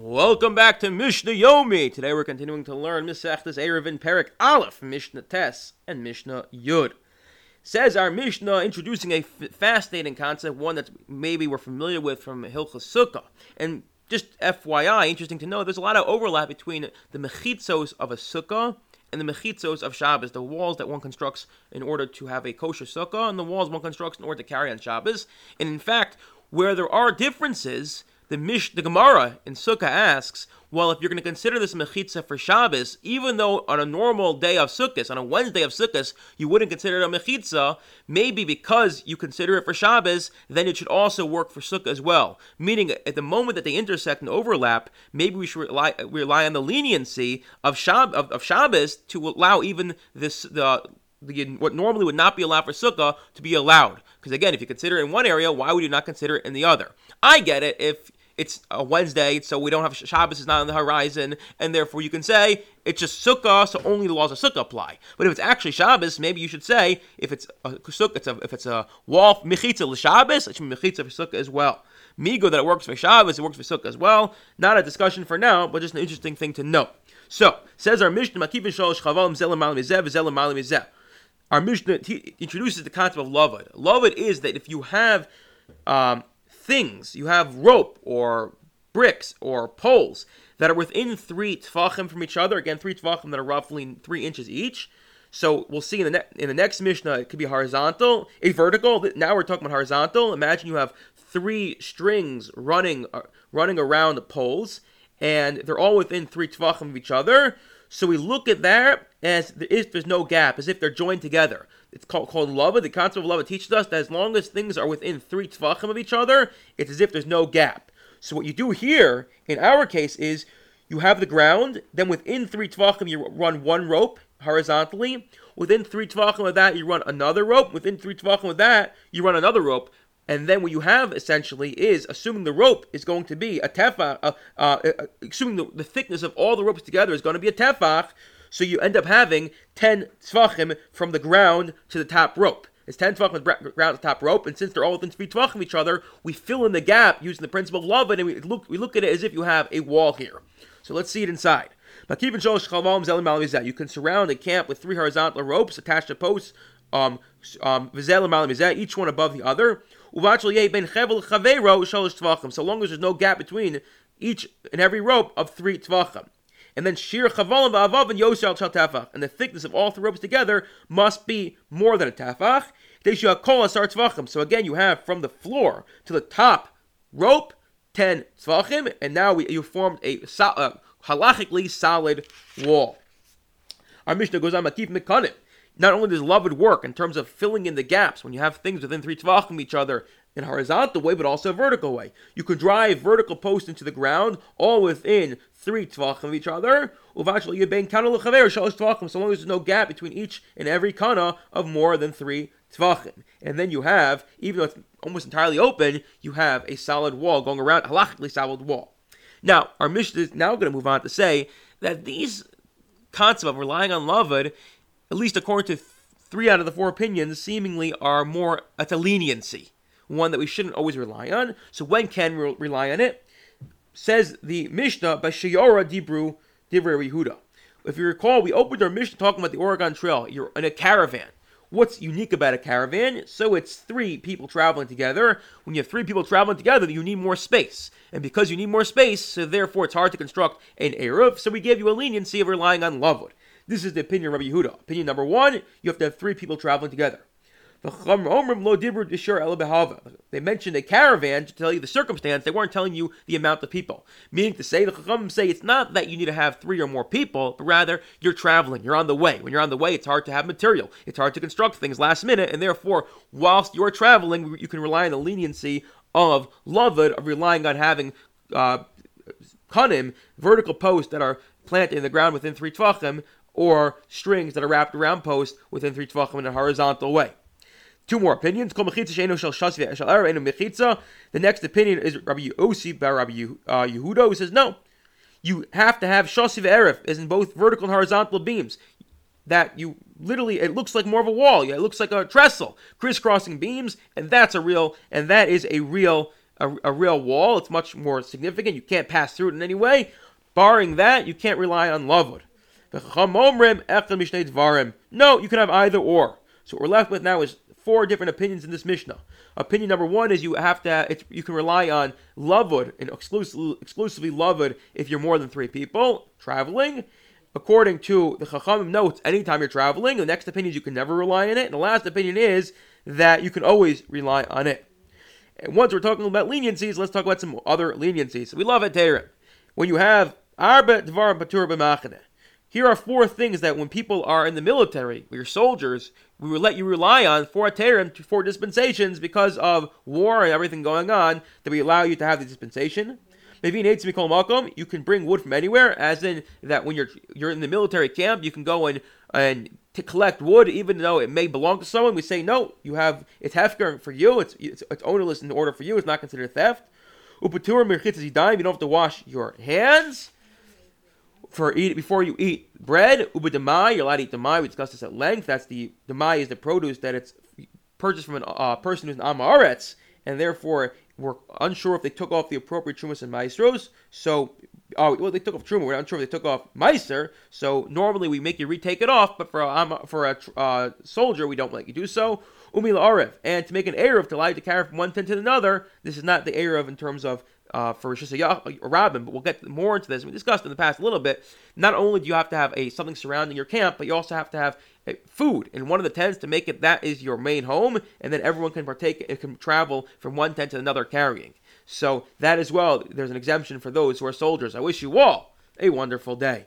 Welcome back to Mishnah Yomi. Today we're continuing to learn Misechtes Eruvin Perek Aleph, Mishnah Tes, and Mishnah Yud. Says our Mishnah introducing a f- fascinating concept, one that maybe we're familiar with from Hilchas Sukkah. And just FYI, interesting to know, there's a lot of overlap between the mechitzos of a sukkah and the mechitzos of Shabbos, the walls that one constructs in order to have a kosher sukkah, and the walls one constructs in order to carry on Shabbos. And in fact, where there are differences, the Mish, the Gemara in Sukkah asks, well, if you're going to consider this mechitza for Shabbos, even though on a normal day of Sukkot, on a Wednesday of Sukkot, you wouldn't consider it a mechitza, maybe because you consider it for Shabbos, then it should also work for Sukkah as well. Meaning, at the moment that they intersect and overlap, maybe we should rely, rely on the leniency of, Shab, of, of Shabbos to allow even this the the, what normally would not be allowed for sukkah to be allowed. Because again, if you consider it in one area, why would you not consider it in the other? I get it if it's a Wednesday, so we don't have Shabbos is not on the horizon, and therefore you can say it's just Sukkah, so only the laws of Sukkah apply. But if it's actually Shabbos, maybe you should say if it's a Sukkah, it's a, if it's a wall mechitza Shabbos, it should be mechitza for Sukkah as well. Migo that it works for Shabbos, it works for Sukkah as well. Not a discussion for now, but just an interesting thing to note. So says our Mishnah, Makivin Shalosh Chavalim Zelam Malim Our Mishnah introduces the concept of lavud. Lavud is that if you have um, things. You have rope or bricks or poles that are within three tefachim from each other. Again, three tefachim that are roughly three inches each. So we'll see in the ne- in the next Mishnah it could be horizontal, a vertical. Now we're talking about horizontal. Imagine you have three strings running uh, running around the poles, and they're all within three tefachim of each other. So we look at that as if there's no gap, as if they're joined together. It's called called lavud. The concept of lavud teaches us that as long as things are within three tefachim of each other, it's as if there's no gap. So what you do here, in our case, is you have the ground. Then within three tefachim, you run one rope horizontally. Within three tefachim of that, you run another rope. Within three tefachim of that, you run another rope. And then what you have essentially is, assuming the rope is going to be a tefach, uh, uh, uh, assuming the, the thickness of all the ropes together is going to be a tefach, so you end up having 10 tefachim from the ground to the top rope. It's 10 tefachim ground to the top rope, and since they're all within 3 tefachim of each other, we fill in the gap using the principle of love, and we look, we look at it as if you have a wall here. So let's see it inside. You can surround a camp with three horizontal ropes attached to posts, um, um, each one above the other. So long as there's no gap between each and every rope of three tefachim and then shir chavalim va'avav and yosel shal tefach. And the thickness of all three ropes together must be more than a tefach. So again, you have from the floor to the top rope, 10 tefachim, and now we, you formed a uh, halachically solid wall. Our Mishnah goes on, Makif Mekanim. Not only does lavud work in terms of filling in the gaps when you have things within three tefachim each other in horizontal way, but also vertical way. You could drive vertical posts into the ground, all within three tefachim of each other. So long as there's no gap between each and every kana of more than three tefachim. And then you have, even though it's almost entirely open, you have a solid wall going around, halachically solid wall. Now, our Mishnah is now going to move on to say that these concepts of relying on lavud, at least according to three out of the four opinions, seemingly are more at a leniency one that we shouldn't always rely on. So when can we rely on it? Says the Mishnah by Shayora Dibru Divrei Yehuda. If you recall, we opened our Mishnah talking about the Oregon Trail. You're in a caravan. What's unique about a caravan? So it's three people traveling together. When you have three people traveling together, you need more space. And because you need more space, so therefore it's hard to construct an Eruv. So we gave you a leniency of relying on lavud. This is the opinion of Rabbi Yehuda. Opinion number one, you have to have three people traveling together. They mentioned a caravan to tell you the circumstance. They weren't telling you the amount of people. Meaning to say, the Chacham say it's not that you need to have three or more people, but rather you're traveling, you're on the way. When you're on the way, it's hard to have material. It's hard to construct things last minute, and therefore, whilst you're traveling, you can rely on the leniency of Lavud, of relying on having uh, vertical posts that are planted in the ground within three tefachim, or strings that are wrapped around posts within three tefachim in a horizontal way. Two more opinions. The next opinion is Rabbi Yossi by Rabbi uh, Yehuda, who says no. You have to have shasiv erif, as in both vertical and horizontal beams. That you literally, it looks like more of a wall. It looks like a trestle, crisscrossing beams, and that's a real, and that is a real a, a real wall. It's much more significant. You can't pass through it in any way. Barring that, you can't rely on lavud. No, you can have either or. So what we're left with now is four different opinions in this Mishnah. Opinion number one is you have to you can rely on lavud and exclusively exclusively lavud if you're more than three people traveling. According to the Chachamim notes, anytime you're traveling, the next opinion is you can never rely on it, and the last opinion is that you can always rely on it. And once we're talking about leniencies, let's talk about some other leniencies. We love it, When you have arba dvar patur b'machaneh, here are four things that when people are in the military, we are soldiers, we will let you rely on for terim, for dispensations because of war and everything going on, that we allow you to have the dispensation. Maybe needs to called makom. You can bring wood from anywhere, as in that when you're you're in the military camp, you can go and and to collect wood, even though it may belong to someone. We say no, you have it's hefker for you. It's it's, it's ownerless in order for you. It's not considered theft. Upatur You don't have to wash your hands for eat before you eat bread. Uba demai, you're allowed to eat demai. We discussed this at length. That's the demai is the produce that it's purchased from a uh, person who's an amaretz, and therefore we're unsure if they took off the appropriate trumas and maasros. So, oh, well, they took off truma. We're unsure if they took off meiser. So normally we make you retake it off, but for a um, for a uh, soldier we don't let you do so. Umi la'arev, and to make an erev to allow you to carry from one tent to another. This is not the erev in terms of uh, for Rosh Rabbin, but we'll get more into this. We discussed in the past a little bit. Not only do you have to have a something surrounding your camp, but you also have to have food in one of the tents to make it that is your main home, and then everyone can partake and can travel from one tent to another carrying. So that as well, there's an exemption for those who are soldiers. I wish you all a wonderful day.